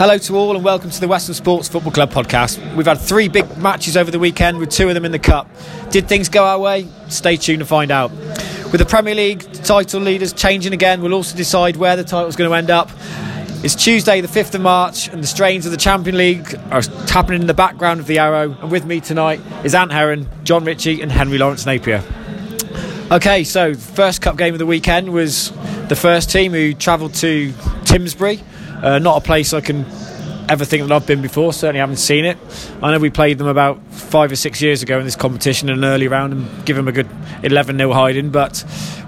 Hello to all and welcome to the Westland Sports Football Club podcast. We've had three big matches over the weekend with two of them in the Cup. Did things go our way? Stay tuned to find out. With the Premier League title leaders changing again, we'll also decide where the title's going to end up. It's Tuesday, the 5th of March, and the strains of the Champion League are happening in the background of the Arrow. And with me tonight is Ant Heron, John Ritchie, and Henry Lawrence Napier. Okay, so first cup game of the weekend was the first team who travelled to Timsbury. Uh, not a place I can ever think that I've been before. Certainly haven't seen it. I know we played them about five or six years ago in this competition in an early round and give them a good 11 0 hiding, but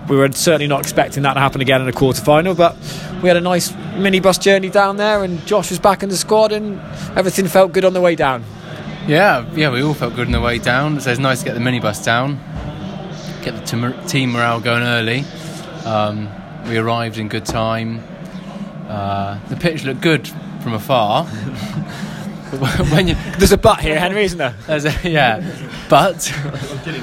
we were certainly not expecting that to happen again in a quarter final. But we had a nice minibus journey down there, and Josh was back in the squad, and everything felt good on the way down. Yeah, yeah, we all felt good on the way down. So it's nice to get the minibus down, get the team morale going early. Um, we arrived in good time. Uh, the pitch looked good from afar. when you, there's a but here, Henry, isn't there? There's a, yeah, but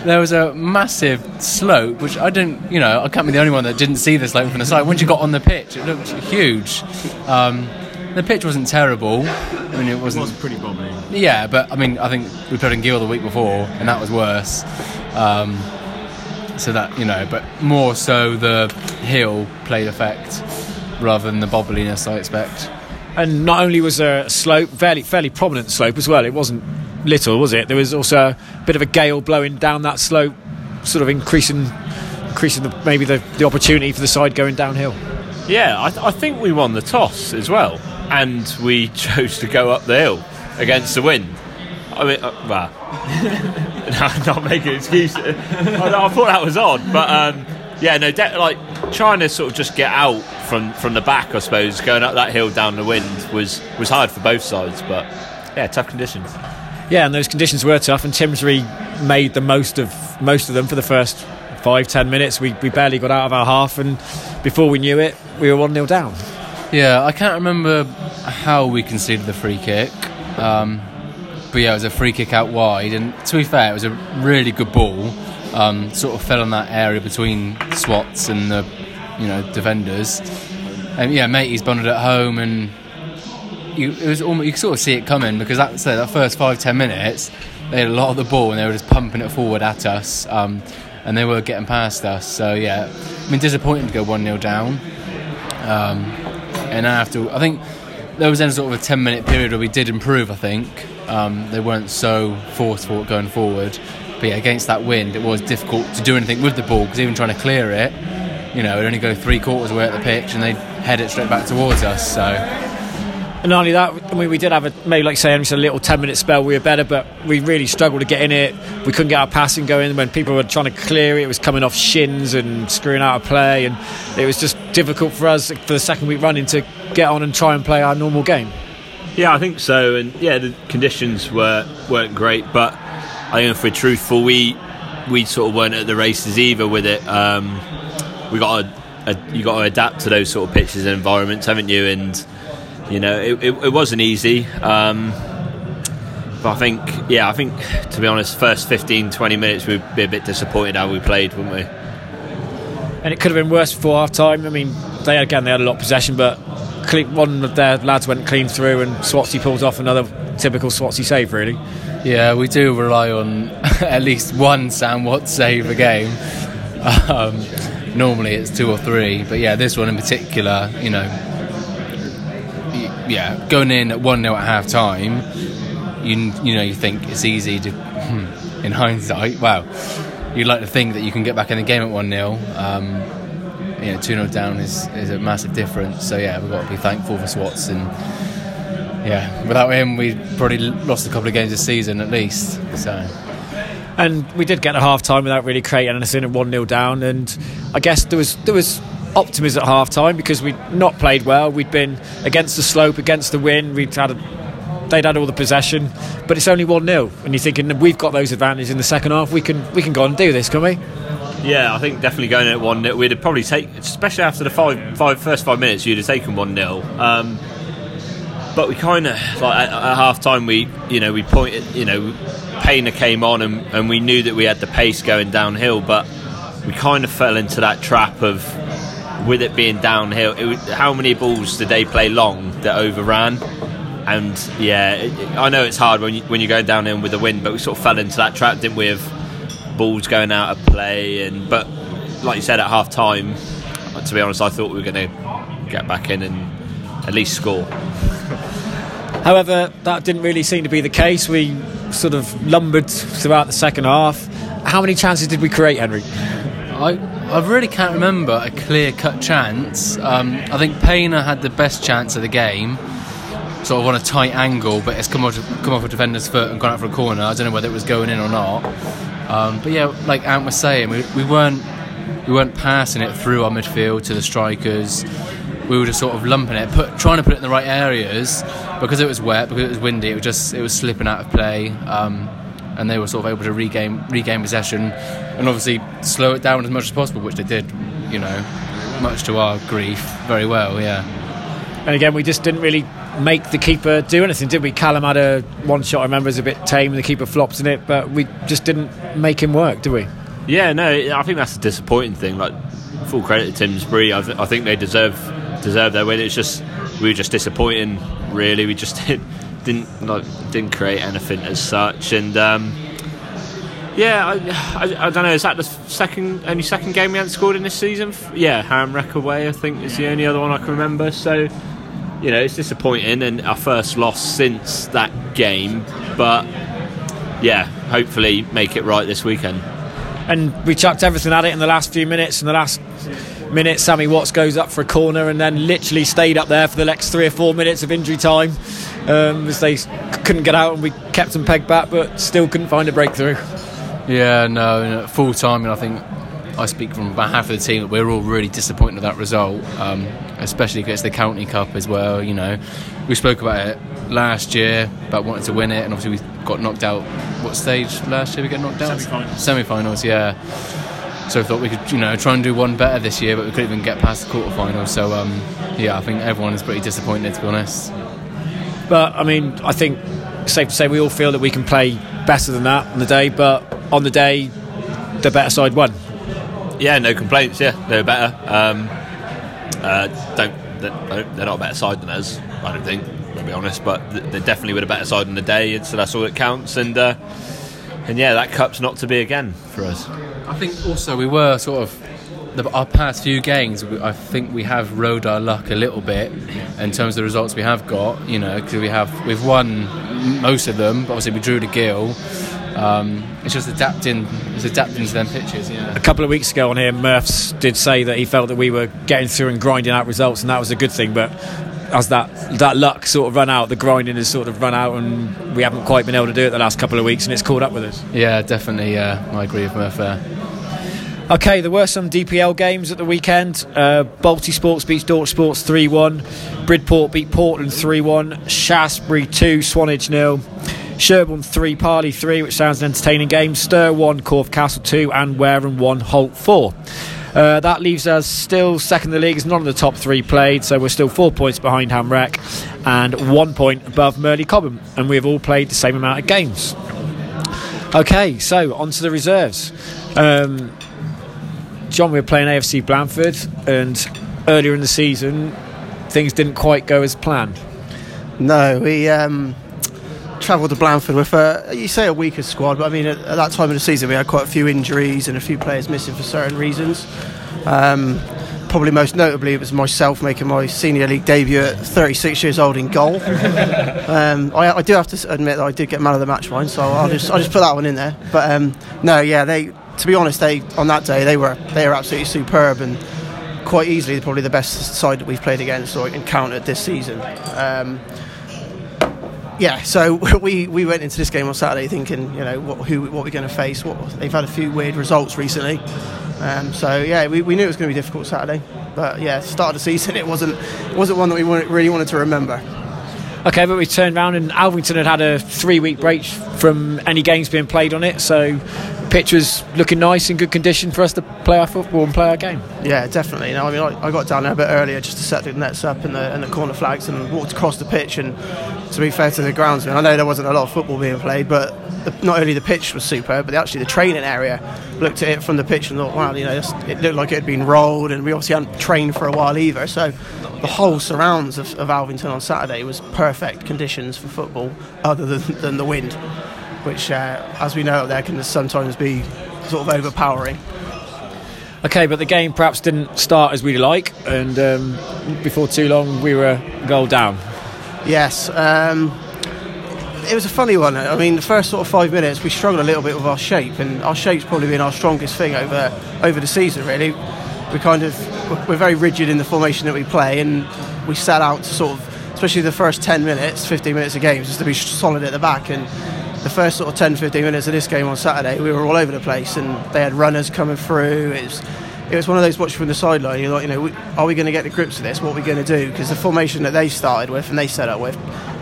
there was a massive slope, which I didn't, you know, I can't be the only one that didn't see the slope from the side. Once you got on the pitch, it looked huge. Um, the pitch wasn't terrible. I mean, it wasn't. It was pretty bombing. Yeah, but I mean, I think we played in Gill the week before, and that was worse. Um, so that you know, but more so the hill played effect rather than the bobbliness I expect. And not only was there a slope, fairly fairly prominent slope as well. It wasn't little, was it? There was also a bit of a gale blowing down that slope, sort of increasing increasing the, maybe the, the opportunity for the side going downhill. Yeah, I, th- I think we won the toss as well, and we chose to go up the hill against the wind. I mean, uh, well, no, not making excuses. I, I, thought that was odd, but um, yeah, no, de- like trying to sort of just get out from, from the back, I suppose, going up that hill down the wind was, was hard for both sides, but yeah, tough conditions. Yeah, and those conditions were tough, and Timsbury made the most of most of them for the first five ten minutes. We, we barely got out of our half, and before we knew it, we were one 0 down. Yeah, I can't remember how we conceded the free kick. Um, but yeah, it was a free kick out wide, and to be fair, it was a really good ball. Um, sort of fell on that area between Swats and the you know defenders. And yeah, mate, he's bonded at home, and you, it was almost, you could sort of see it coming because that so that first five ten minutes they had a lot of the ball and they were just pumping it forward at us, um, and they were getting past us. So yeah, I mean disappointing to go one 0 down. Um, and after I think there was then sort of a ten minute period where we did improve. I think um, they weren't so forceful going forward. But yeah, against that wind, it was difficult to do anything with the ball because even trying to clear it, you know, it only go three quarters away at the pitch and they'd head it straight back towards us. So. And not only that, I mean, we did have a maybe like saying a little ten minute spell. We were better, but we really struggled to get in it. We couldn't get our passing going when people were trying to clear it. It was coming off shins and screwing out of play, and it was just difficult for us for the second week running to get on and try and play our normal game. Yeah, I think so. And yeah, the conditions were weren't great, but I think if we're truthful, we we sort of weren't at the races either with it. Um, we got to, you got to adapt to those sort of pitches and environments, haven't you? And you know, it, it, it wasn't easy. Um, but I think, yeah, I think to be honest, first 15, 20 minutes we'd be a bit disappointed how we played, wouldn't we? And it could have been worse before half time. I mean, they again they had a lot of possession, but one of their lads went clean through, and Swatsea pulls off another typical Swatsea save, really. Yeah, we do rely on at least one Sam Watts save a game. Um, normally it's two or three, but yeah, this one in particular, you know, yeah, going in at one 0 at half time, you you know you think it's easy to, hmm, in hindsight, wow, you'd like to think that you can get back in the game at one 0 um, you know, two 0 down is is a massive difference. So yeah, we've got to be thankful for Swats and yeah, without him, we probably lost a couple of games this season at least. So. And we did get a half time without really creating anything and one 0 down. And I guess there was there was optimism at half time because we'd not played well. We'd been against the slope, against the wind. We'd had a, they'd had all the possession, but it's only one 0 and you're thinking we've got those advantages in the second half. We can we can go and do this, can we? Yeah, I think definitely going at one 0 we'd have probably take, especially after the five, five first five minutes, you'd have taken one 0 um, but we kind of like at, at half time we you know we pointed you know Paynter came on and, and we knew that we had the pace going downhill but we kind of fell into that trap of with it being downhill it, how many balls did they play long that overran and yeah, it, I know it's hard when you, when you're going down in with the wind, but we sort of fell into that trap, didn't we? Of balls going out of play, and but like you said at half time, to be honest, I thought we were going to get back in and at least score. However, that didn't really seem to be the case. We sort of lumbered throughout the second half. How many chances did we create, Henry? I, I really can't remember a clear cut chance. Um, I think Paynter had the best chance of the game, sort of on a tight angle, but it's come off, come off a defender's foot and gone out for a corner. I don't know whether it was going in or not. Um, but yeah, like Ant was saying, we, we weren't we weren't passing it through our midfield to the strikers. We were just sort of lumping it, put, trying to put it in the right areas because it was wet, because it was windy. It was just it was slipping out of play, um, and they were sort of able to regain regain possession and obviously slow it down as much as possible, which they did. You know, much to our grief, very well. Yeah. And again, we just didn't really make the keeper do anything, did we? Callum had a one shot, I remember, was a bit tame, the keeper flops in it, but we just didn't make him work, did we? Yeah, no, I think that's a disappointing thing. Like, full credit to Timsbury. I, th- I think they deserve deserve their win. It's just we were just disappointing. Really, we just did, didn't like didn't create anything as such. And um, yeah, I, I, I, don't know. Is that the second only second game we haven't scored in this season? Yeah, Hamrek away. I think is the only other one I can remember. So you know, it's disappointing and our first loss since that game. But yeah, hopefully make it right this weekend. And we chucked everything at it in the last few minutes. In the last minute, Sammy Watts goes up for a corner and then literally stayed up there for the next three or four minutes of injury time um, as they couldn't get out and we kept them pegged back, but still couldn't find a breakthrough. Yeah, no, full time, and I think I speak from behalf of the team that we're all really disappointed with that result, um, especially against the County Cup as well. You know, we spoke about it last year about wanting to win it, and obviously we got knocked out. What stage last year we get knocked out? Semi-finals. Semi-finals, yeah. So I thought we could, you know, try and do one better this year, but we couldn't even get past the quarterfinals. So um, yeah, I think everyone is pretty disappointed to be honest. But I mean, I think safe to say we all feel that we can play better than that on the day. But on the day, the better side won. Yeah, no complaints. Yeah, they're better. Um, uh, don't they're not a better side than us. I don't think. To be honest, but they're definitely with a better side on the day, so that's all that counts. And uh, and yeah, that cup's not to be again for us. I think also we were sort of the, our past few games. I think we have rode our luck a little bit in terms of the results we have got. You know, because we have we've won most of them. But obviously, we drew to Gill. Um, it's just adapting. It's adapting to them pitches. Yeah. A couple of weeks ago on here, Murphs did say that he felt that we were getting through and grinding out results, and that was a good thing. But as that that luck sort of run out, the grinding has sort of run out, and we haven't quite been able to do it the last couple of weeks, and it's caught up with us. Yeah, definitely. Yeah, I agree with Murph there. Okay, there were some DPL games at the weekend. Uh, Balti Sports beats Dort Sports 3 1. Bridport beat Portland 3 1. Shaftesbury 2, Swanage 0. Sherborne 3, Parley 3, which sounds an entertaining game. Stir 1, Corfe Castle 2, and Wareham 1, Holt 4. Uh, that leaves us still second in the league as none of the top three played, so we're still four points behind Hamrek and one point above Merley Cobham, and we have all played the same amount of games. Okay, so on to the reserves. Um, John, we were playing AFC Blandford, and earlier in the season, things didn't quite go as planned. No, we um, travelled to Blandford with, a, you say a weaker squad, but I mean, at, at, that time of the season, we had quite a few injuries and a few players missing for certain reasons. Um, probably most notably, it was myself making my senior league debut at 36 years old in goal. um, I, I, do have to admit that I did get man of the match mine, so I'll just I'll just put that one in there. But um, no, yeah, they to be honest, they on that day they were they were absolutely superb and quite easily probably the best side that we've played against or encountered this season. Um, yeah, so we, we went into this game on Saturday thinking, you know, what who what we're going to face. What they've had a few weird results recently, um, so yeah, we, we knew it was going to be difficult Saturday. But yeah, start of the season, it wasn't wasn't one that we really wanted to remember. Okay, but we turned around and Alvington had had a three week break from any games being played on it, so pitch was looking nice in good condition for us to play our football and play our game. Yeah, definitely. Know, I mean, I, I, got down there a bit earlier just to set the nets up and the, and the corner flags and walked across the pitch. And to be fair to the groundsman, I know there wasn't a lot of football being played, but the, not only the pitch was superb, but actually the training area looked at it from the pitch and thought, wow, you know, it looked like it had been rolled, and we obviously hadn't trained for a while either. So the whole surrounds of, of Alvington on Saturday was perfect conditions for football, other than, than the wind, which, uh, as we know, there can sometimes be sort of overpowering. Okay, but the game perhaps didn't start as we'd like, and um, before too long we were goal down. Yes, um, it was a funny one. I mean, the first sort of five minutes we struggled a little bit with our shape, and our shape's probably been our strongest thing over over the season. Really, we kind of we're very rigid in the formation that we play, and we set out to sort of, especially the first 10 minutes, 15 minutes of games, just to be solid at the back. And the first sort of 10, 15 minutes of this game on Saturday, we were all over the place, and they had runners coming through. It was it was one of those watching from the sideline. You're like, you know, are we going to get the grips of this? What are we going to do? Because the formation that they started with and they set up with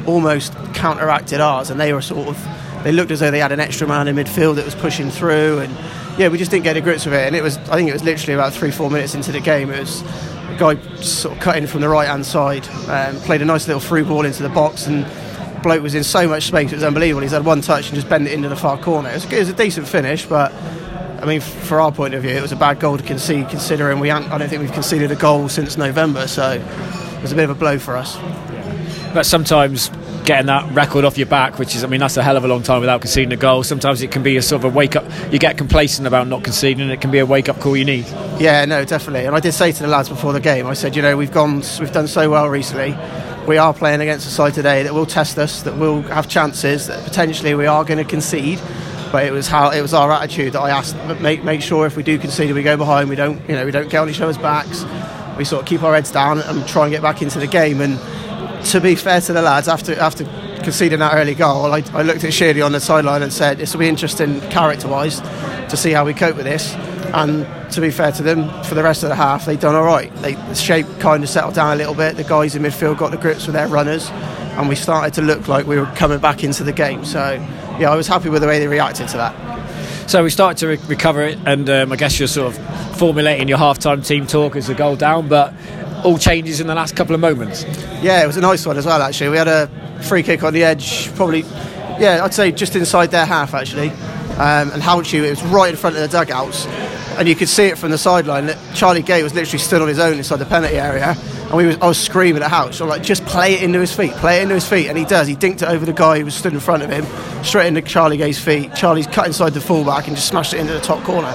almost counteracted ours, and they were sort of they looked as though they had an extra man in midfield that was pushing through, and yeah, we just didn't get the grips of it. And it was, I think, it was literally about three, four minutes into the game. It was a guy sort of cutting from the right hand side, um, played a nice little through ball into the box, and bloke was in so much space. It was unbelievable. He's had one touch and just bent it into the far corner. It was, it was a decent finish, but. I mean, for our point of view, it was a bad goal to concede, considering we I don't think we've conceded a goal since November, so it was a bit of a blow for us. But sometimes getting that record off your back, which is, I mean, that's a hell of a long time without conceding a goal. Sometimes it can be a sort of a wake up. You get complacent about not conceding, and it can be a wake up call you need. Yeah, no, definitely. And I did say to the lads before the game, I said, you know, we've gone, we've done so well recently. We are playing against a side today that will test us, that will have chances, that potentially we are going to concede. But it was how it was our attitude that I asked. Make make sure if we do concede, we go behind. We don't, you know, we don't get on each other's backs. We sort of keep our heads down and try and get back into the game. And to be fair to the lads, after after conceding that early goal, I, I looked at Sheardy on the sideline and said, "This will be interesting character-wise to see how we cope with this." And to be fair to them, for the rest of the half, they'd done all right. They, the shape kind of settled down a little bit. The guys in midfield got the grips with their runners, and we started to look like we were coming back into the game. So, yeah, I was happy with the way they reacted to that. So we started to re- recover it, and um, I guess you're sort of formulating your half-time team talk as a goal down, but all changes in the last couple of moments. Yeah, it was a nice one as well. Actually, we had a free kick on the edge, probably, yeah, I'd say just inside their half actually, um, and Houchu, it was right in front of the dugouts, and you could see it from the sideline that Charlie Gay was literally stood on his own inside the penalty area, and we was, I was screaming at Houch, I'm like, just play it into his feet, play it into his feet, and he does. He dinked it over the guy who was stood in front of him, straight into Charlie Gay's feet. Charlie's cut inside the fullback and just smashed it into the top corner.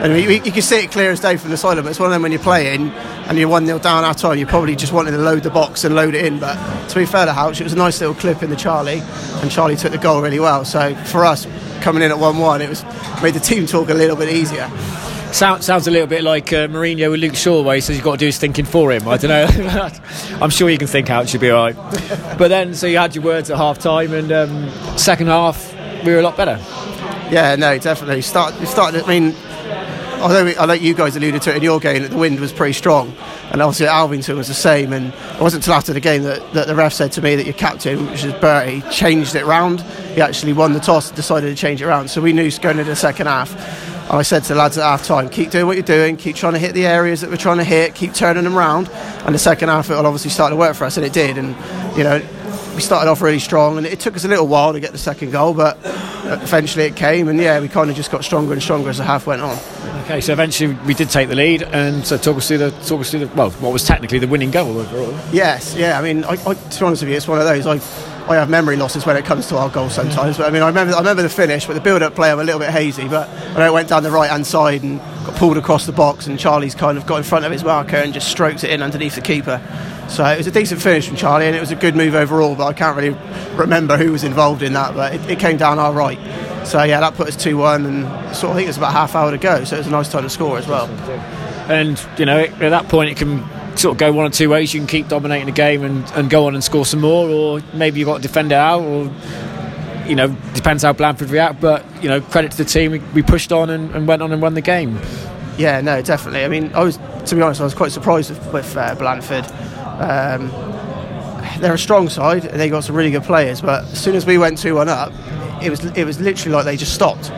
And you, you can see it clear as day from the sideline, but it's one of them when you're playing and you're 1 0 down our time, you're probably just wanting to load the box and load it in. But to be fair to Houch, it was a nice little clip in the Charlie, and Charlie took the goal really well. So for us, coming in at 1 1, it was made the team talk a little bit easier. Sounds, sounds a little bit like uh, Mourinho with Luke Shaw, where he says you've got to do his thinking for him. I don't know. I'm sure you can think out, should be all right. But then, so you had your words at half time, and um, second half, we were a lot better. Yeah, no, definitely. Start, we started, I mean, although I know you guys alluded to it in your game that the wind was pretty strong, and obviously at Alvington was the same. And it wasn't until after the game that, that the ref said to me that your captain, which is Bertie, changed it round. He actually won the toss, decided to change it round. So we knew going into the second half. I said to the lads at half time, keep doing what you're doing, keep trying to hit the areas that we're trying to hit, keep turning them round. And the second half, it will obviously start to work for us, and it did. And, you know, we started off really strong, and it took us a little while to get the second goal, but eventually it came, and yeah, we kind of just got stronger and stronger as the half went on. Okay, so eventually we did take the lead, and so talk us through the talk us through the well, what was technically the winning goal overall. Yes, yeah. I mean, I, I, to be honest with you, it's one of those. I, I have memory losses when it comes to our goals sometimes. But I mean, I remember I remember the finish, but the build-up play I'm a little bit hazy. But I know it went down the right-hand side and got pulled across the box, and Charlie's kind of got in front of his marker and just strokes it in underneath the keeper. So it was a decent finish from Charlie, and it was a good move overall. But I can't really remember who was involved in that. But it, it came down our right. So yeah, that put us two one, and sort of I think it was about half hour to go. So it was a nice time to score as well. And you know, at that point, it can sort of go one or two ways. You can keep dominating the game and, and go on and score some more, or maybe you've got to defend it out, or you know, depends how Blandford react. But you know, credit to the team, we, we pushed on and, and, went on and won the game. Yeah, no, definitely. I mean, I was to be honest, I was quite surprised with, with uh, Blandford. Um, they're a strong side, and they got some really good players. But as soon as we went two one up, it was it was literally like they just stopped.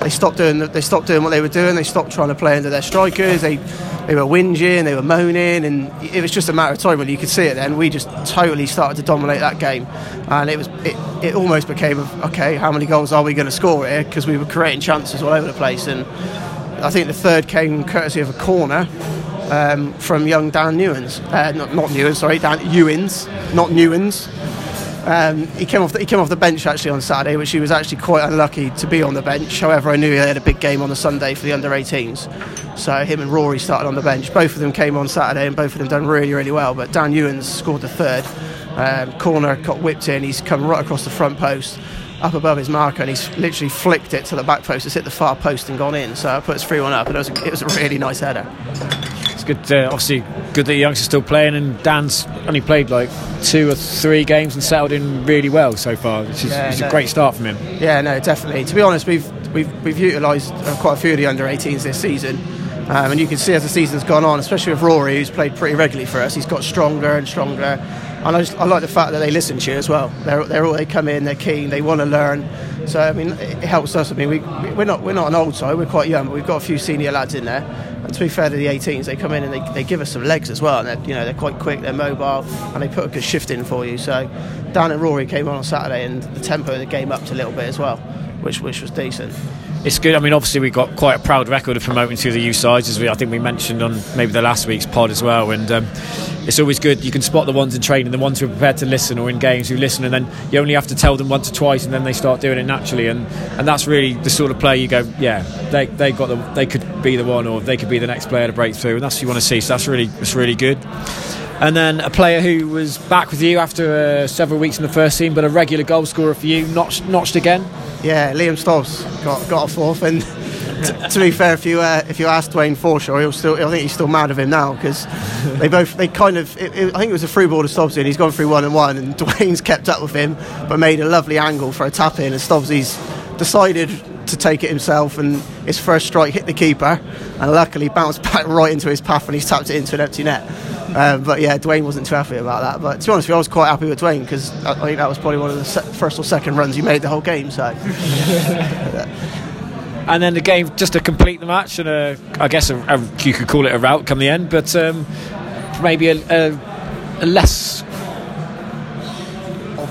They stopped doing they stopped doing what they were doing. They stopped trying to play under their strikers. They they were whinging, they were moaning, and it was just a matter of time when you could see it. Then we just totally started to dominate that game, and it was it, it almost became okay, how many goals are we going to score here? Because we were creating chances all over the place, and I think the third came courtesy of a corner um, from young Dan Newens. Uh, not, not Newens, sorry, Dan Ewins, not Newens. Um, he came off. The, he came off the bench actually on Saturday, which he was actually quite unlucky to be on the bench. However, I knew he had a big game on the Sunday for the under 18s, so him and Rory started on the bench. Both of them came on Saturday, and both of them done really, really well. But Dan Ewens scored the third um, corner, got whipped in. He's come right across the front post, up above his marker, and he's literally flicked it to the back post. It's hit the far post and gone in. So it puts three one up, and it was a, it was a really nice header. Good, uh, obviously, good that the youngster's still playing, and Dan's only played like two or three games and settled in really well so far, which is Yeah, it's no. a great start from him. Yeah, no, definitely. To be honest, we've we've we've utilised uh, quite a few of the under 18s this season, um, and you can see as the season's gone on, especially with Rory, who's played pretty regularly for us, he's got stronger and stronger. And I, just, I like the fact that they listen to you as well. They're, they're all, they come in, they're keen, they want to learn. So I mean, it helps us. I mean, we we're not we're not an old side, we're quite young, but we've got a few senior lads in there. And to be fair to the 18s, they come in and they, they give us some legs as well. And they're, you know they're quite quick, they're mobile, and they put a good shift in for you. So Dan and Rory came on on Saturday, and the tempo of the game upped a little bit as well, which which was decent. It's good. I mean, obviously, we've got quite a proud record of promoting through the youth sides, as we I think we mentioned on maybe the last week's pod as well. And um, it's always good. You can spot the ones in training, the ones who are prepared to listen, or in games who listen, and then you only have to tell them once or twice, and then they start doing it naturally. And, and that's really the sort of player you go, yeah, they they got the, they could be the one, or they could be the next player to break through, and that's what you want to see. So that's really that's really good. And then a player who was back with you after uh, several weeks in the first team, but a regular goal scorer for you, notched, notched again. Yeah, Liam Stobbs got got a fourth, and t- to be fair, if you uh, if you ask Dwayne Forshaw, he'll still I think he's still mad of him now because they both they kind of it, it, I think it was a through ball to Stobbsy, and he's gone through one and one, and Dwayne's kept up with him, but made a lovely angle for a tap in, and Stobbsy's decided to take it himself, and his first strike hit the keeper, and luckily bounced back right into his path, and he's tapped it into an empty net. Um, but yeah, Dwayne wasn't too happy about that. But to be honest with you, I was quite happy with Dwayne because I, I think that was probably one of the se- first or second runs he made the whole game. So. And then the game, just to complete the match, and a, I guess a, a, you could call it a rout come the end, but um, maybe a, a, a less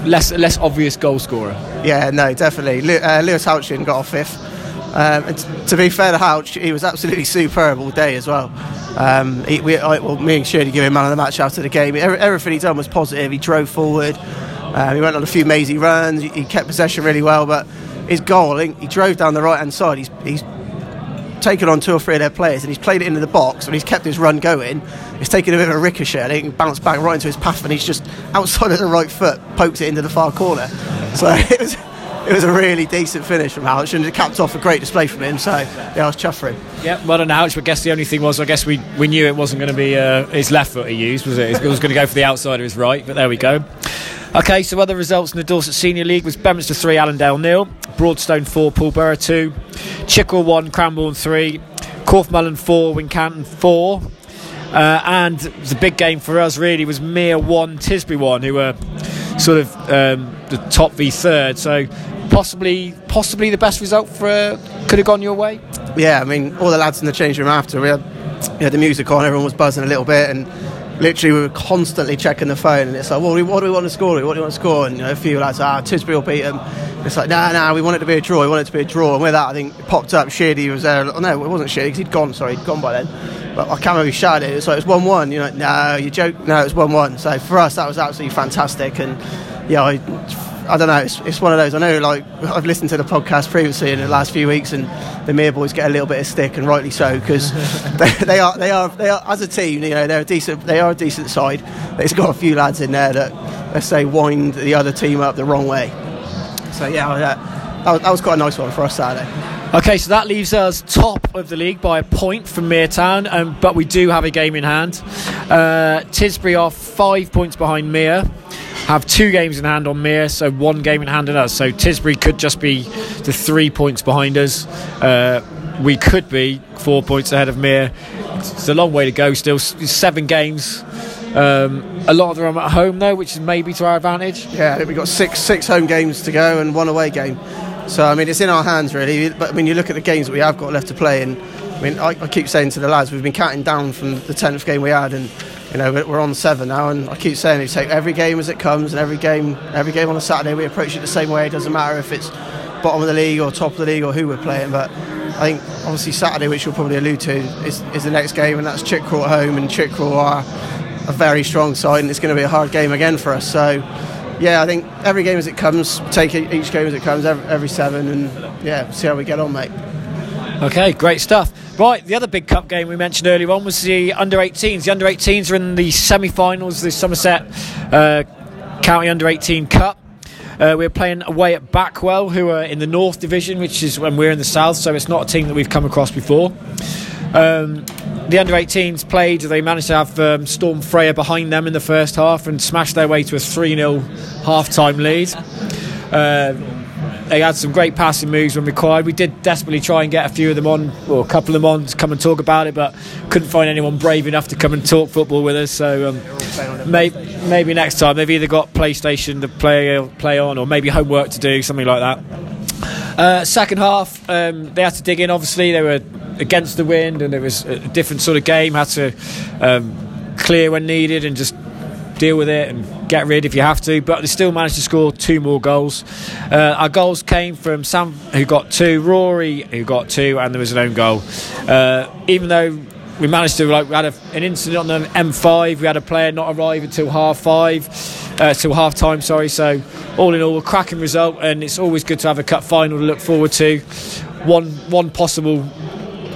less less obvious goal scorer. Yeah, no, definitely. Uh, Lewis Houchin got off fifth. Um, to be fair to Houch, he was absolutely superb all day as well. Um, he, we, I, well, me and Shirley give him man of the match after the game. Every, everything he done was positive. He drove forward. Um, he went on a few mazy runs. He, he kept possession really well. But his goal, think he drove down the right hand side. He's, he's taken on two or three of their players and he's played it into the box and he's kept his run going. He's taken a bit of a ricochet and he bounced back right into his path and he's just outside of the right foot poked it into the far corner. So it was it was a really decent finish from Houch and it capped off a great display from him. So yeah, I was him. Yeah, well done, Ouch. But I guess the only thing was, I guess we, we knew it wasn't going to be uh, his left foot he used, was it? It was going to go for the outside of his right, but there we go. Okay, so other results in the Dorset Senior League was Bedminster 3, Allendale nil, Broadstone 4, Poole Borough 2, Chickerell 1, Cranborne 3, Corfe Mullen 4, Wincanton 4. Uh, and the big game for us really was Mere 1, Tisbury 1, who were sort of um, the top v third. So possibly possibly the best result for uh, could have gone your way. Yeah, I mean, all the lads in the change room after we had, we had the music on, everyone was buzzing a little bit, and literally we were constantly checking the phone, and it's like, well, what do we, want to score? What do we want to score? And you know, a few lads, ah, Tisbury will beat them. It's like, nah, nah, we want it to be a draw. We want it to be a draw. And with that, I think it popped up. Shady was there. Oh, no, it wasn't Shady because he'd gone. Sorry, he'd gone by then. But I can't remember who shouted it. It's like it's one-one. You know, no, you joke. No, it's one-one. So for us, that was absolutely fantastic. And yeah, I, I don't know. It's, it's one of those. I know, like I've listened to the podcast previously in the last few weeks, and the Mere boys get a little bit of stick, and rightly so, because they, they are they are they are as a team. You know, they're a decent. They are a decent side. There's got a few lads in there that let's say wind the other team up the wrong way. So yeah, uh, that was, that was quite a nice one for us Saturday. Okay, so that leaves us top of the league by a point from Mere Town, um, but we do have a game in hand. Uh, Tisbury are five points behind Mere, have two games in hand on Mere, so one game in hand on us. So Tisbury could just be the three points behind us. Uh, we could be four points ahead of Mere. It's a long way to go still. Seven games. Um, a lot of them are at home though, which is maybe to our advantage. Yeah, we've got six six home games to go and one away game. So I mean, it's in our hands really. But I mean, you look at the games that we have got left to play, and I mean, I, I keep saying to the lads, we've been counting down from the tenth game we had, and you know we're on seven now, and I keep saying we take every game as it comes, and every game every game on a Saturday we approach it the same way. It doesn't matter if it's bottom of the league or top of the league or who we're playing, but I think obviously Saturday, which you'll probably allude to, is, is the next game, and that's Chickerell at home, and Chickerell are a very strong side, and it's going to be a hard game again for us. So, yeah, I think every game as it comes, take each game as it comes, every, every seven, and yeah, see how we get on, mate. Okay, great stuff. Right, the other big cup game we mentioned earlier on was the under 18s. The under 18s are in the semi finals, the Somerset uh, County Under 18 Cup. Uh, we're playing away at Backwell, who are in the North Division, which is when we're in the South, so it's not a team that we've come across before. Um, the under 18s played, they managed to have um, Storm Freya behind them in the first half and smashed their way to a 3 0 half time lead. Uh, they had some great passing moves when required. We did desperately try and get a few of them on, or a couple of them on, to come and talk about it, but couldn't find anyone brave enough to come and talk football with us. So um, may, maybe next time they've either got PlayStation to play play on, or maybe homework to do, something like that. Uh, second half, um, they had to dig in. Obviously, they were against the wind, and it was a different sort of game. Had to um, clear when needed, and just deal with it and get rid if you have to. But they still managed to score two more goals. Uh, our goals came from Sam, who got two, Rory, who got two, and there was an own goal. Uh, even though we managed to like we had a, an incident on the M5. We had a player not arrive until half five, uh, till half time. Sorry. So all in all, a cracking result, and it's always good to have a cup final to look forward to. One one possible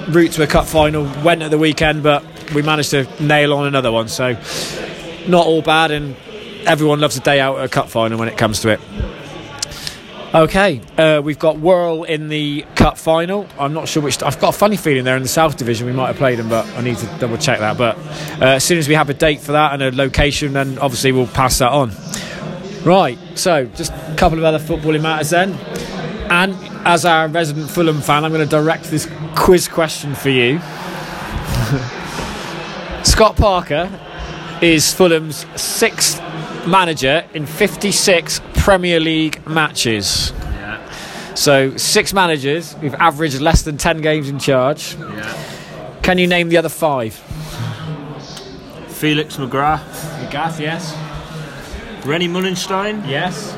route to a cup final went at the weekend, but we managed to nail on another one. So not all bad, and everyone loves a day out at a cup final when it comes to it. Okay, uh, we've got Whirl in the cup final. I'm not sure which. I've got a funny feeling they're in the South Division. We might have played them, but I need to double check that. But uh, as soon as we have a date for that and a location, then obviously we'll pass that on. Right, so just a couple of other footballing matters then. And as our resident Fulham fan, I'm going to direct this quiz question for you. Scott Parker is Fulham's sixth manager in 56 Premier League matches. Yeah. So six managers who've averaged less than 10 games in charge. Yeah. Can you name the other five? Felix Magath, Gath, yes. René Meulensteen. Yes.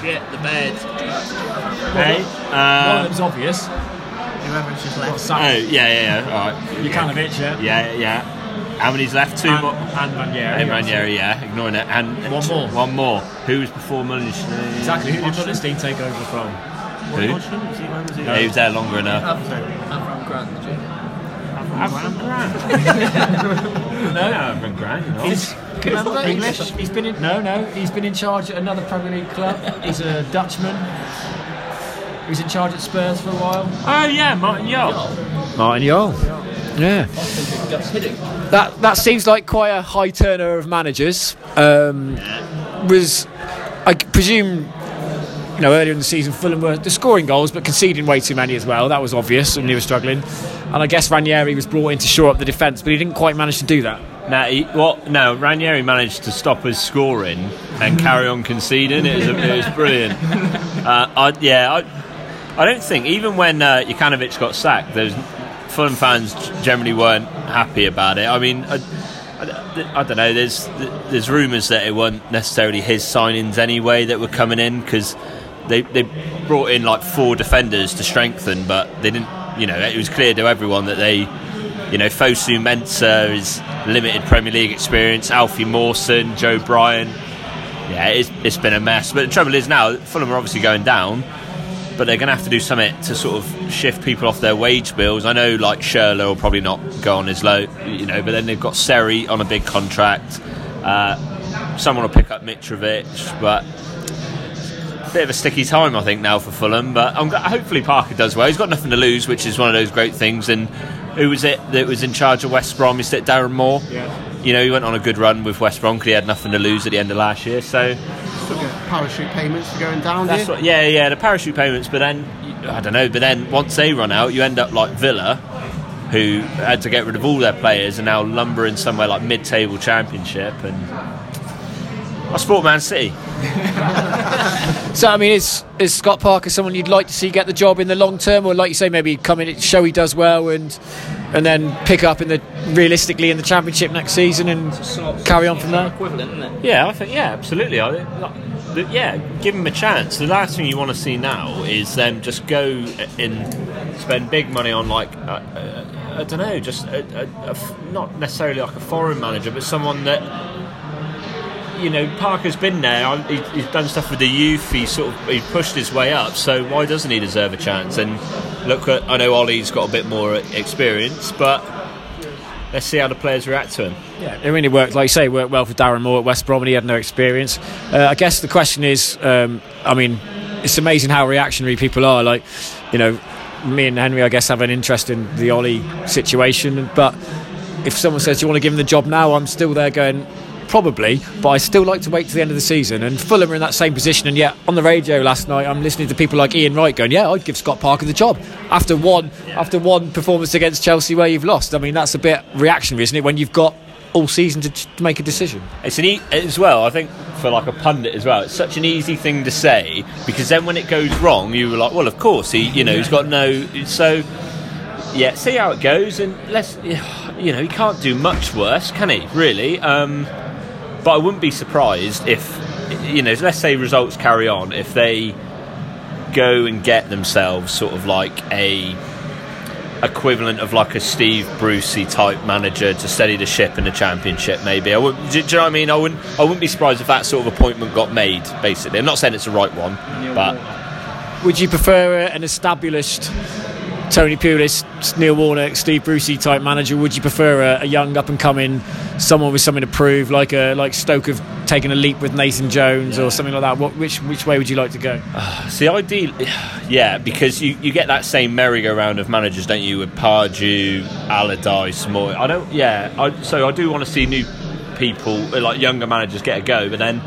Shit, the bed. One Hey, of uh, them's obvious. Whoever's just left. oh yeah, yeah, yeah. All right. Jokanovic, yeah. Yeah, yeah. How many's left? Two And, more. and Ranieri. Hey, Ranieri, yeah, ignoring it. And One more. One more. Who was before Meulensteen? Exactly. Who did Meulensteen take over from? Who? Yeah, he was there longer enough. No, Avram Grant. you know. He's, remember, English. He's been in, no, no. He's been in charge at another Premier League club. He's a Dutchman. He was in charge at Spurs for a while. Oh yeah, Martin Jol. Martin Jol. Yeah. That that seems like quite a high turnover of managers. Um, was I presume you know earlier in the season Fulham were the scoring goals but conceding way too many as well. That was obvious and they were struggling. And I guess Ranieri was brought in to shore up the defence, but he didn't quite manage to do that. Now, he, what? No, Ranieri managed to stop us scoring and carry on conceding. It was, it was brilliant. Uh, I, yeah, I, I don't think even when uh, Jokanovic got sacked, those Fulham fans generally weren't happy about it. I mean, I, I, I don't know. There's there's rumours that it weren't necessarily his signings anyway that were coming in because they they brought in like four defenders to strengthen, but they didn't. You know, it was clear to everyone that they you know, Fosu Mensah is limited Premier League experience. Alfie Mawson, Joe Bryan. Yeah, it's, it's been a mess. But the trouble is now, Fulham are obviously going down, but they're going to have to do something to sort of shift people off their wage bills. I know, like Schürrle will probably not go on as low, you know, but then they've got Seri on a big contract. Uh, someone will pick up Mitrovic, but a bit of a sticky time, I think, now for Fulham. But I'm, hopefully Parker does well. He's got nothing to lose, which is one of those great things. And who was it that was in charge of West Brom? Is it Darren Moore? Yeah. You know, he went on a good run with West Brom because he had nothing to lose at the end of last year. So Parachute payments for going down that's here. what, yeah, yeah, the parachute payments. But then, I don't know. But then once they run out, you end up like Villa, who had to get rid of all their players and now lumbering somewhere like mid-table Championship. And I support Man City. So I mean, is is Scott Parker someone you'd like to see get the job in the long term, or like you say, maybe come in, show he does well, and and then pick up in the realistically in the championship next season and carry on from there? Equivalent, isn't it? Yeah, I think yeah, absolutely. I, like, the- yeah, give them a chance. The last thing you want to see now is them just go in spend big money on like uh, uh, I don't know, just a, a, a f- not necessarily like a foreign manager, but someone that you know Parker's been there. He, he's done stuff with the youth. He's sort of he pushed his way up. So why doesn't he deserve a chance? And look, at, I know Ole's got a bit more experience, but let's see how the players react to him. Yeah, it really worked. Like you say, worked well for Darren Moore at West Brom, and he had no experience. Uh, I guess the question is, um, I mean, it's amazing how reactionary people are. Like, you know, me and Henry, I guess, have an interest in the Ole situation. But if someone says, "Do you want to give him the job now?" I'm still there going, probably. But I still like to wait to the end of the season. And Fulham are in that same position. And yet, on the radio last night, I'm listening to people like Ian Wright going, "Yeah, I'd give Scott Parker the job after one yeah. after one performance against Chelsea where you've lost." I mean, that's a bit reactionary, isn't it? When you've got all season to, to make a decision. It's an e- as well. I think for like a pundit as well, it's such an easy thing to say because then when it goes wrong, you were like, well, of course he, you know, he's got no. So yeah, see how it goes, and let's, you know, he can't do much worse, can he? Really. Um, but I wouldn't be surprised if, you know, let's say results carry on, if they go and get themselves sort of like a equivalent of like a Steve Brucey type manager to steady the ship in the championship. Maybe I would. Do, do, you know what I mean? I wouldn't. I wouldn't be surprised if that sort of appointment got made. Basically, I'm not saying it's the right one, but would you prefer an established Tony Pulis, Neil Warnock, Steve Brucey type manager? Would you prefer a, a young up and coming, someone with something to prove, like a like Stoke have taken a leap with Nathan Jones yeah. or something like that? What, which which way would you like to go? Uh, see, ideally, yeah, because you, you get that same merry-go-round of managers, don't you? With Pardew, Allardyce, more. I don't. Yeah, I, so I do want to see new people, like younger managers, get a go, but then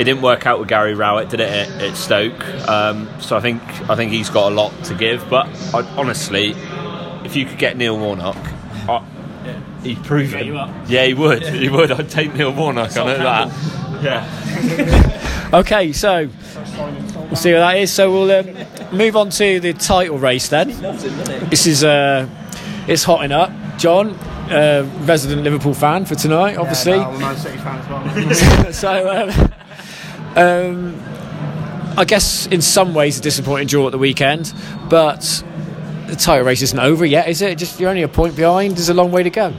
it didn't work out with Gary Rowett, did it, at, at Stoke? Um, so I think I think he's got a lot to give. But I, honestly, if you could get Neil Warnock, I, he'd prove it. Yeah, he would. Yeah. He would. I'd take Neil Warnock. I know that. Yeah. okay, so we'll see what that is. So we'll um, move on to the title race then. This is uh, it's hotting up. John, uh, resident Liverpool fan for tonight, obviously. Yeah, no, I'm a Man City fan as well. so. Um, um, I guess in some ways a disappointing draw at the weekend, but the title race isn't over yet, is it? Just you're only a point behind. There's a long way to go.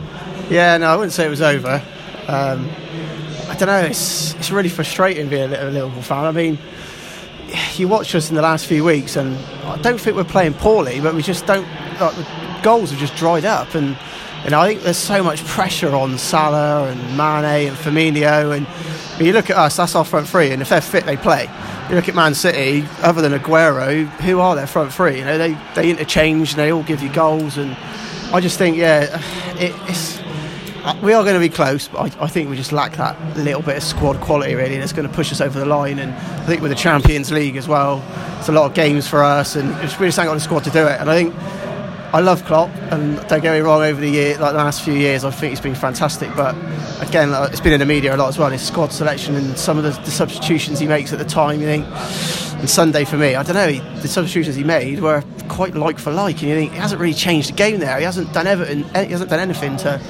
Yeah, no, I wouldn't say it was over. Um, I don't know. It's it's really frustrating being a Liverpool fan. I mean, you watch us in the last few weeks, and I don't think we're playing poorly, but we just don't. Like, the goals have just dried up, and know, I think there's so much pressure on Salah and Mane and Firmino and but you look at us, that's our front three, and if they're fit, they play. You look at Man City, other than Aguero, who are their front three? You know, they, they interchange, they all give you goals, and I just think, yeah, it, it's we are going to be close, but I, I, think we just lack that little bit of squad quality, really, and it's going to push us over the line. And I think with the Champions League as well, it's a lot of games for us, and it's really something on the squad to do it. And I think I love Klopp, and don't get me wrong. Over the year, like the last few years, I think he's been fantastic. But again, it's been in the media a lot as well. His squad selection and some of the, the substitutions he makes at the time. You think, and Sunday for me, I don't know. He, the substitutions he made were quite like for like, and you think he hasn't really changed the game there. He hasn't done Everton. He hasn't done anything to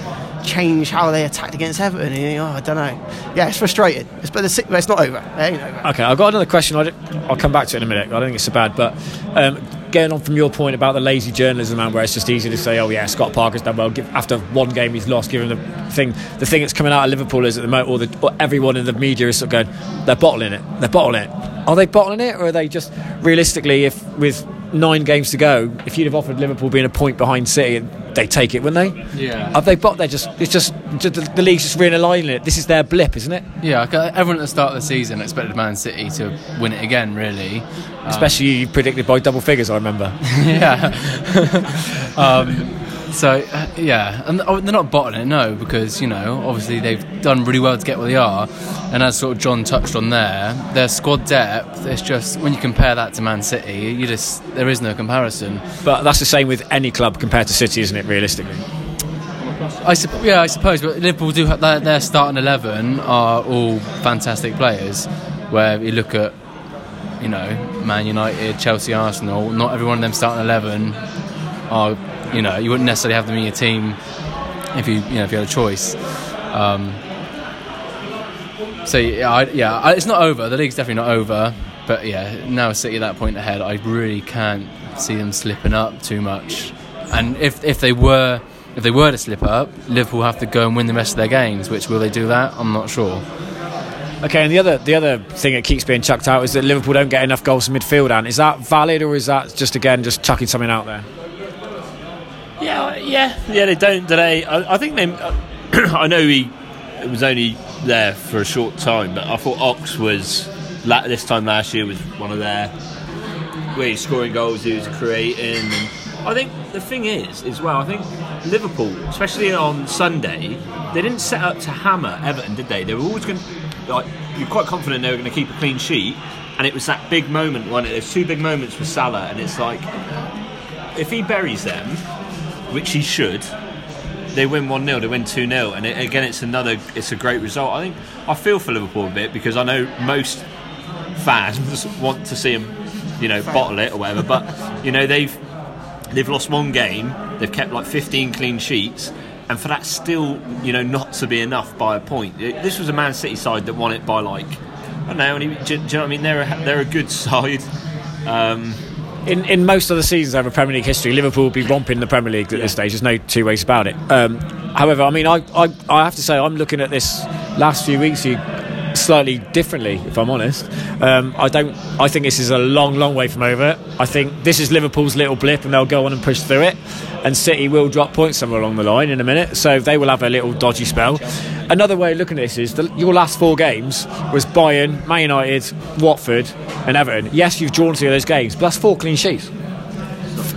change how they attacked against Everton. And you think, oh, I don't know. Yeah, it's frustrating. It's, but it's not over. It over. Okay, I've got another question. I'll come back to it in a minute. I don't think it's so bad, but. Um, getting on from your point about the lazy journalism, man, where it's just easy to say, "Oh yeah, Scott Parker's done well." Give, after one game he's lost, given the thing, the thing that's coming out of Liverpool is at the moment, or, the, or everyone in the media is sort of going, "They're bottling it. They're bottling it." Are they bottling it, or are they just realistically, if with nine games to go, if you'd have offered Liverpool being a point behind City, they take it, wouldn't they? Yeah. Have they bought? They're just it's just, just the, the, league's just realigning it. This is their blip, isn't it? Yeah. Everyone at the start of the season expected Man City to win it again, really. Especially um, you predicted by double figures. I remember. yeah. um, so uh, yeah, and oh, they're not bottling it, no, because you know obviously they've done really well to get where they are, and as sort of John touched on there, their squad depth. It's just when you compare that to Man City, you just there is no comparison. But that's the same with any club compared to City, isn't it? Realistically. I su- yeah, I suppose, but Liverpool do have their, their starting eleven are all fantastic players. Where you look at, you know, Man United, Chelsea, Arsenal, not every one of them starting eleven are you know, you wouldn't necessarily have them in your team if you, you know, if you had a choice. Um, so yeah, I, yeah, it's not over. The league's definitely not over. but yeah, now City at that point ahead, I really can't see them slipping up too much. And if if they were if they were to slip up, Liverpool have to go and win the rest of their games. Which will they do that? I'm not sure. Okay, and the other the other thing that keeps being chucked out is that Liverpool don't get enough goals from midfield. And is that valid, or is that just again just chucking something out there? Yeah, yeah, yeah. They don't. Do they? I, I think they. Uh, I know he was only there for a short time, but I thought Ox was this time last year was one of their where he's scoring goals, he was creating. And I think the thing is, as well, I think Liverpool, especially on Sunday, they didn't set up to hammer Everton, did they? They were always going like, you're quite confident they were going to keep a clean sheet. And it was that big moment, one. There's two big moments for Salah, and it's like, if he buries them, which he should, they win 1 0, they win 2 0. And it, again, it's another, it's a great result. I think I feel for Liverpool a bit because I know most fans want to see them, you know, bottle it or whatever. But, you know, they've they've lost one game, they've kept like 15 clean sheets. And for that still, you know, not to be enough by a point. This was a Man City side that won it by like, I don't know, do, you, do you know what I mean? They're a, they're a good side. Um, in, in most of the seasons over Premier League history, Liverpool will be romping the Premier League at Yeah. this stage. There's no two ways about it. Um, however, I mean, I, I, I have to say, I'm looking at this last few weeks here slightly differently, if I'm honest. Um, I don't. I think this is a long, long way from over. I think this is Liverpool's little blip, and they'll go on and push through it. And City will drop points somewhere along the line in a minute, so they will have a little dodgy spell. Another way of looking at this is the, your last four games was Bayern, Man United, Watford, and Everton. Yes, you've drawn two of those games, but that's four clean sheets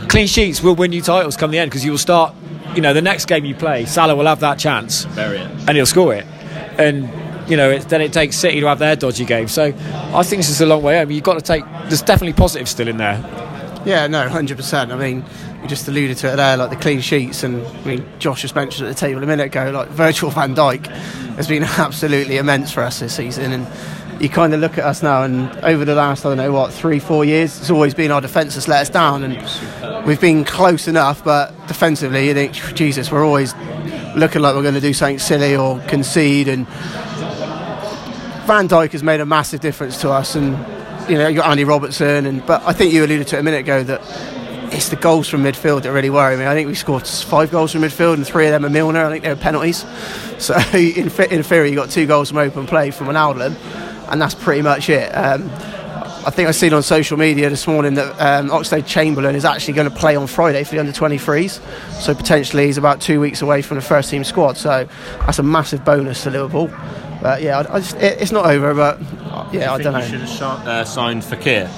clean sheets will win you titles come the end because you will start. You know, the next game you play, Salah will have that chance bury it. and he'll score it. And you know, then it takes City to have their dodgy game. So I think this is a long way home. You've got to take. There's definitely positives still in there. Yeah, no, hundred percent. I mean, you just alluded to it there, like the clean sheets, and I mean, Josh just mentioned at the table a minute ago, like Virgil Van Dijk has been absolutely immense for us this season, and you kind of look at us now, and over the last I don't know what three, four years, it's always been our defence that's let us down, and we've been close enough, but defensively, you think, Jesus, we're always looking like we're going to do something silly or concede, and Van Dijk has made a massive difference to us, and you know you got Andy Robertson, and but I think you alluded to it a minute ago that it's the goals from midfield that really worry me. I think we scored five goals from midfield, and three of them are Milner. I think they were penalties. So in, in theory, you got two goals from open play from Ronaldo, and that's pretty much it. Um, I think I've seen on social media this morning that um, Oxlade Chamberlain is actually going to play on Friday for the under 23s. So potentially he's about two weeks away from the first team squad. So that's a massive bonus to Liverpool. But yeah, I, I just, it, it's not over. But yeah, I, think don't know. You should have shi- uh, signed Fekir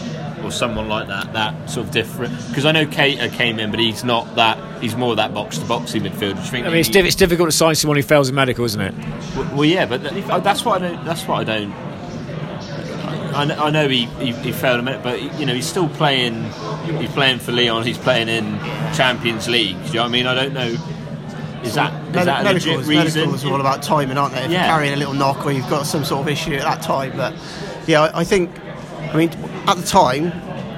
or someone like that. That sort of different because I know Keita came in, but he's not that. He's more that box to boxy midfield. Do you think I mean, it's, he- diff- it's difficult to sign someone who fails in medical, isn't it? Well, yeah, but th- uh, that's what I don't. That's what I don't. I know, I know he, he, he failed a minute, but you know he's still playing. He's playing for Lyon. He's playing in Champions League. Do you know what I mean? I don't know. Is that is Medi- that a legit medicals, reason? medicals are all about timing, aren't they? If Yeah. you're carrying a little knock or you've got some sort of issue at that time. But yeah, I, I think, I mean, at the time,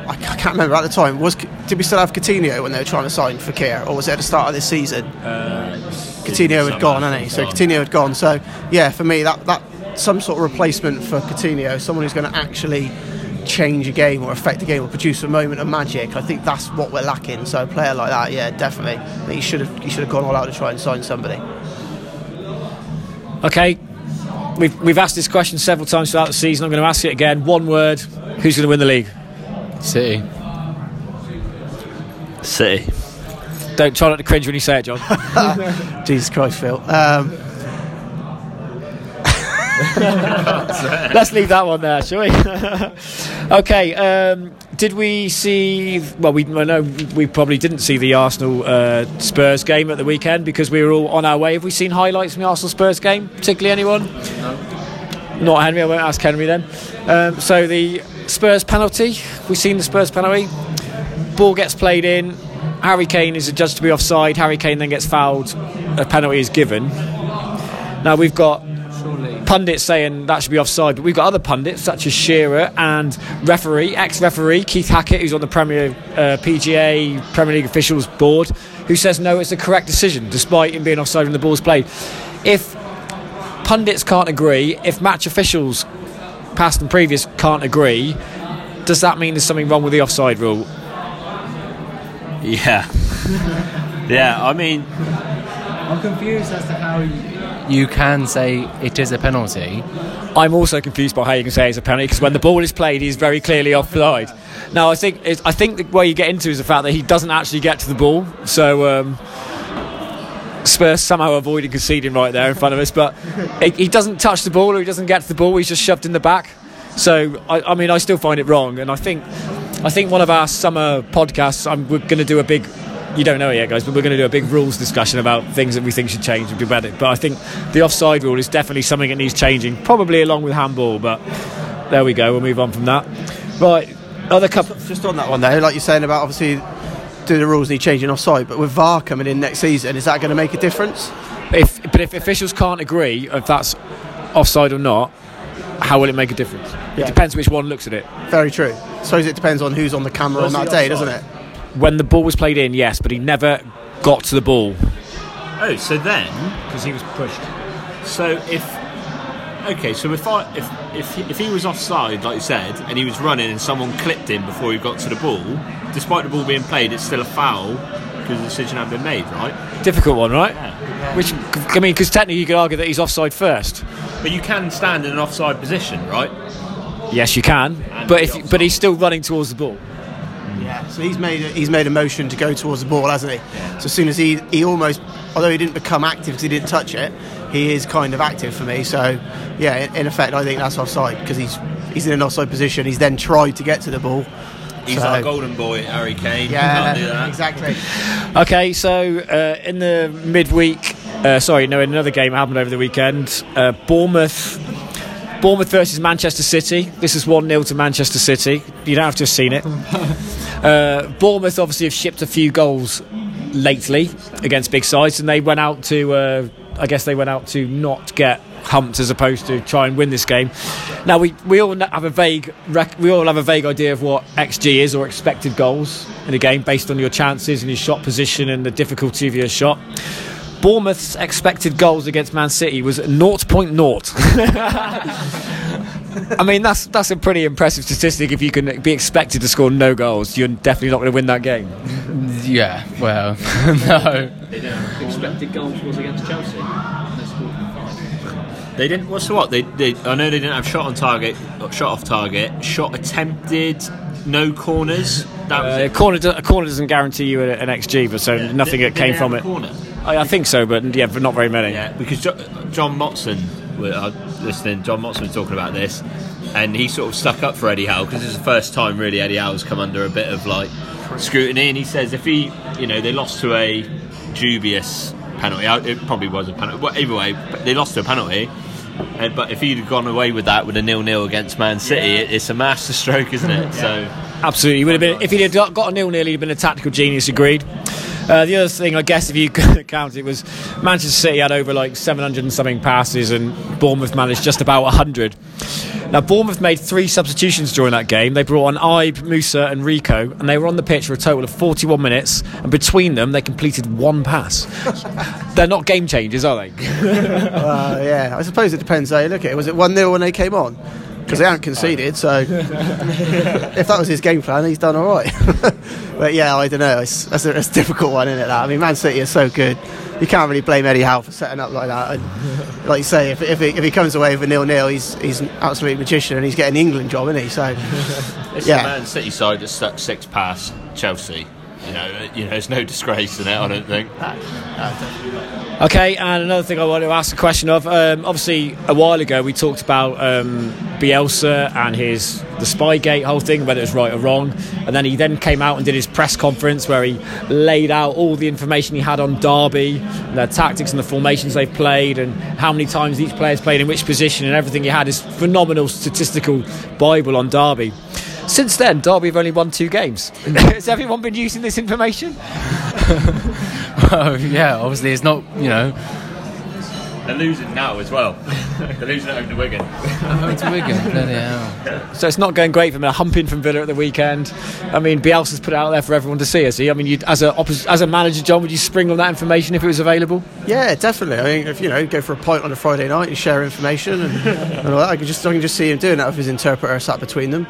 I, can't remember at the time, was did we still have Coutinho when they were trying to sign Fekir, or was it at the start of this season? Uh, Coutinho had gone, hadn't he? So Coutinho had gone. So yeah, for me, that that some sort of replacement for Coutinho, someone who's going to actually change a game or affect a game or produce a moment of magic. I think that's what we're lacking. So a player like that, yeah, definitely. I think he should have he should have gone all out to try and sign somebody. Okay, we've we've asked this question several times throughout the season. I'm going to ask it again. One word: Who's going to win the league? City. City. Don't try not to cringe when you say it, John. Jesus Christ, Phil. Um, Let's leave that one there, shall we? okay. Um, did we see? Well, we I know we probably didn't see the Arsenal uh, Spurs game at the weekend because we were all on our way. Have we seen highlights from the Arsenal Spurs game? Particularly anyone? No. Not Henry. I won't ask Henry then. Um, so the Spurs penalty. We've seen the Spurs penalty. Ball gets played in. Harry Kane is adjudged to be offside. Harry Kane then gets fouled. A penalty is given. Now we've got pundits saying that should be offside, but we've got other pundits such as Shearer and referee, ex-referee Keith Hackett, who's on the Premier uh, PGA Premier League officials board, who says no, it's the correct decision, despite him being offside when the ball's played. If pundits can't agree, if match officials, past and previous, can't agree, does that mean there's something wrong with the offside rule? Yeah. yeah, I mean, I'm confused as to how you can say it is a penalty. I'm also confused by how you can say it's a penalty because when the ball is played, he's very clearly offside. Now, I think I think the way you get into is the fact that he doesn't actually get to the ball. So um, Spurs somehow avoided conceding right there in front of us, but he, he doesn't touch the ball or he doesn't get to the ball. He's just shoved in the back. So I, I mean, I still find it wrong, and I think I think one of our summer podcasts, I'm, we're going to do a big. You don't know it yet, guys, but we're going to do a big rules discussion about things that we think should change and do better. But I think the offside rule is definitely something that needs changing, probably along with handball. But there we go. We'll move on from that. Right, other couple. Just on that one though, like you're saying about obviously do the rules need changing offside, but with VAR coming in next season, is that going to make a difference? If but if officials can't agree if that's offside or not, how will it make a difference? It depends which one looks at it. Very true. I suppose it depends on who's on the camera on that day, doesn't it? When the ball was played in, yes, but he never got to the ball oh, so then, because he was pushed. so if okay, so if I if if he, if he was offside, like you said, and he was running and someone clipped him before he got to the ball, despite the ball being played, it's still a foul because the decision had been made, right? Difficult one, right? Yeah. Which I mean, because technically you could argue that he's offside first. But you can stand in an offside position, right? Yes, you can, And but if offside. but he's still running towards the ball. Yeah. So he's made a, he's made a motion to go towards the ball, hasn't he? So as soon as he he almost, although he didn't become active because he didn't touch it, he is kind of active for me. So yeah, in, in effect, I think that's offside because he's he's in an offside position. He's then tried to get to the ball. He's So- our golden boy, Harry Kane. Yeah, Can't do that. exactly. Okay, so uh, in the midweek, uh, sorry, no, in another game that happened over the weekend, uh, Bournemouth. Bournemouth versus Manchester City. This is 1 0 to Manchester City. You don't have to have seen it. Uh, Bournemouth obviously have shipped a few goals lately against big sides, and they went out to, uh, I guess they went out to not get humped as opposed to try and win this game. Now we, we all have a vague we all have a vague idea of what XG is or expected goals in a game based on your chances and your shot position and the difficulty of your shot. Bournemouth's expected goals against Man City was 0.0. I mean, that's that's a pretty impressive statistic. If you can be expected to score no goals, you're definitely not going to win that game. Yeah, well, no. Expected goals was against Chelsea. They didn't. What's the what? They, they. I know they didn't have shot on target, shot off target, shot attempted, no corners. That was Uh, a it. corner, a corner doesn't guarantee you a- an XG, but so nothing Did- that came from it. Corner. I, I think so, but yeah, but not very many. Yeah, because jo- John Motson, we uh, listening, John Motson was talking about this, and he sort of stuck up for Eddie Howe because it's the first time really Eddie Howe's come under a bit of like scrutiny, and he says if he, you know, they lost to a dubious penalty, uh, it probably was a penalty. Well, either way, they lost to a penalty. And, but if he'd have gone away with that with a nil-nil against Man City, it, it's a masterstroke, isn't it? So Absolutely, he would have been if he'd have got- got a nil nil. He'd have been a tactical genius. Agreed. Uh, the other thing, I guess, if you count it, was Manchester City had over like 700 and something passes, and Bournemouth managed just about 100. Now, Bournemouth made three substitutions during that game. They brought on Ibe, Mousset, and Rico, and they were on the pitch for a total of 41 minutes. And between them, they completed one pass. They're not game changers, are they? Yeah, I suppose it depends how you look at it. Was it 1 0 when they came on? Because they haven't conceded, so if that was his game plan, he's done all right. but yeah, I don't know. It's, that's, a, that's a difficult one, isn't it? That I mean, Man City is so good. You can't really blame Eddie Howe for setting up like that. And like you say, if, if, he, if he comes away with a nil nil, he's he's an absolute magician, and he's getting the England job, isn't he? So it's Yeah. the Man City side that stuck six past Chelsea. You know, you know, there's no disgrace in it. I don't think. Okay, and another thing I wanted to ask a question of. Um, obviously, a while ago we talked about um, Bielsa and his the Spygate whole thing, whether it's right or wrong. And then he then came out and did his press conference where he laid out all the information he had on Derby, and their tactics and the formations they've played, and how many times each player's played in which position, and everything he had. His phenomenal statistical bible on Derby. Since then, Derby have only won two games. Has everyone been using this information? Oh, yeah, obviously it's not, you know, They're losing now as well. They're losing over to Wigan. oh, it's Wigan, bloody hell. So it's not going great for them. A humping from Villa at the weekend. I mean, Bielsa's put it out there for everyone to see. Has he? I mean, you, as a oppos- as a manager, John, would you spring on that information if it was available? yeah, definitely. I mean, if you know, go for a pint on a Friday night and share information and, and all that, I can just I can just see him doing that with his interpreter sat between them.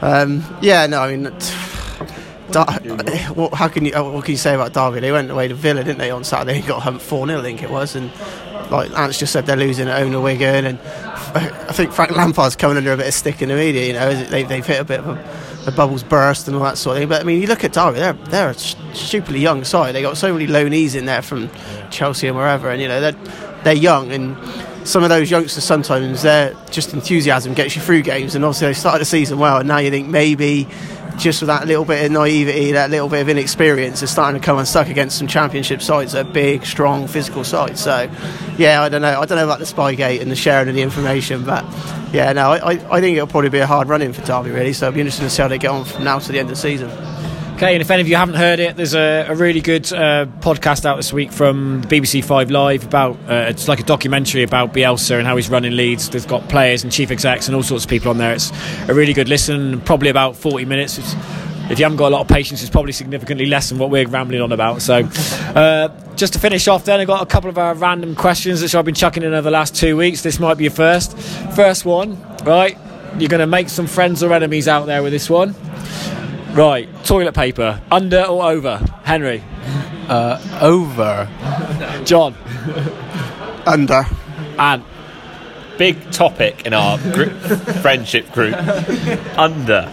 Um, yeah, no, I mean, what, how can you what can you say about Derby? They went away to Villa, didn't they, on Saturday? They got humped four 0 I think it was, and like Ants just said, they're losing at home Wigan, and I think Frank Lampard's coming under a bit of stick in the media. You know, they, they've hit a bit of a, the bubbles burst and all that sort of thing. But I mean, you look at Derby; they're they're a stupidly young side. They got so many loanees in there from Chelsea and wherever, and you know they're they're young and some of those youngsters sometimes their just enthusiasm gets you through games and obviously they started the season well and now you think maybe just with that little bit of naivety, that little bit of inexperience, is starting to come unstuck against some championship sides that are big, strong, physical sides. So, yeah, I don't know. I don't know about the Spygate and the sharing of the information, but yeah, no, I, I think it'll probably be a hard run in for Derby, really. So it'll be interesting to see how they get on from now to the end of the season. Okay, and if any of you haven't heard it, there's a, a really good uh, podcast out this week from BBC Five Live about uh, it's like a documentary about Bielsa and how he's running Leeds. They've got players and chief execs and all sorts of people on there. It's a really good listen, probably about 40 minutes. It's, if you haven't got a lot of patience, it's probably significantly less than what we're rambling on about. So, uh, just to finish off, then I've got a couple of our random questions which I've been chucking in over the last two weeks. This might be your first. First one, right? You're going to make some friends or enemies out there with this one. Right, toilet paper, under or over? Henry. Uh, over. John. Under. And Big topic in our group, friendship group. Under.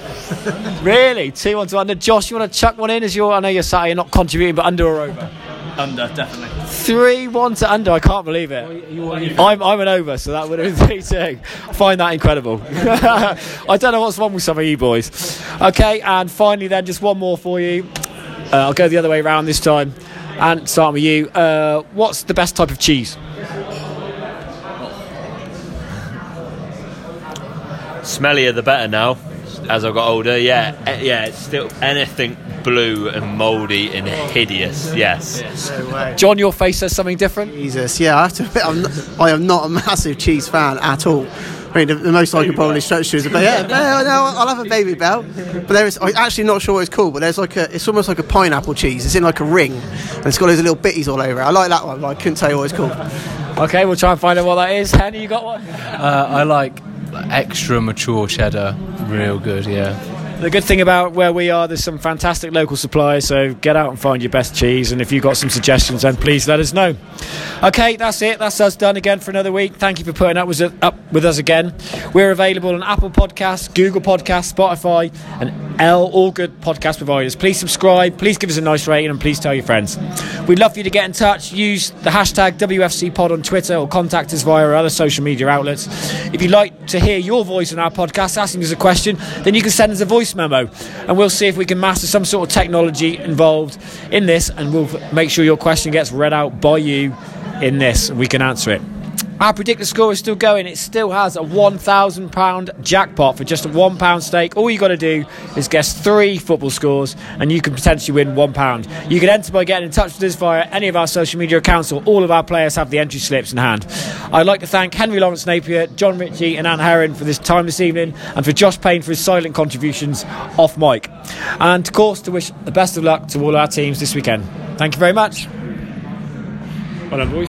really, two on to under. Josh, you want to chuck one in as you're? I know you're sat here you're not contributing, but under or over? Under, definitely. Three one to under. I can't believe it. I'm I'm an over, so that would have been three two. I find that incredible. I don't know what's wrong with some of you boys. Okay, and finally, then just one more for you. Uh, I'll go the other way around this time, and start with you. Uh, what's the best type of cheese? Smellier the better now. As I've got older, yeah, eh, yeah. It's still anything blue and mouldy and hideous. Yes. No. John, your face says something different. Jesus, yeah, I have to admit, I'm not, I am not a massive cheese fan at all. I mean, the, the most I could probably stretch to is a ba- yeah, no, no, I'll have a Babybel. But there is, I'm actually not sure what it's called, but there's like a, it's almost like a pineapple cheese. It's in like a ring, and it's got those little bitties all over it. I like that one, but I couldn't tell you what it's called. Okay, we'll try and find out what that is. Henry, you got one? Uh, I like extra mature cheddar. Real good, yeah. The good thing about where we are, there's some fantastic local suppliers, so get out and find your best cheese. And if you've got some suggestions, then please let us know. Okay, that's it. That's us done again for another week. Thank you for putting up with, up with us again. We're available on Apple Podcasts, Google Podcasts, Spotify, and L, all good podcast providers. Please subscribe, please give us a nice rating, and please tell your friends. We'd love for you to get in touch. Use the hashtag WFCPod on Twitter or contact us via our other social media outlets. If you'd like to hear your voice on our podcast asking us a question, then you can send us a voice memo and we'll see if we can master some sort of technology involved in this and we'll make sure your question gets read out by you in this and we can answer it. Our predictor score is still going. It still has a £1,000 jackpot for just a £1 stake. All you got to do is guess three football scores and you can potentially win £1. You can enter by getting in touch with us via any of our social media accounts or all of our players have the entry slips in hand. I'd like to thank Henry Lawrence Napier, John Ritchie, and Anne Herron for this time this evening and for Josh Payne for his silent contributions off mic. And of course, to wish the best of luck to all our teams this weekend. Thank you very much. Well done, boys.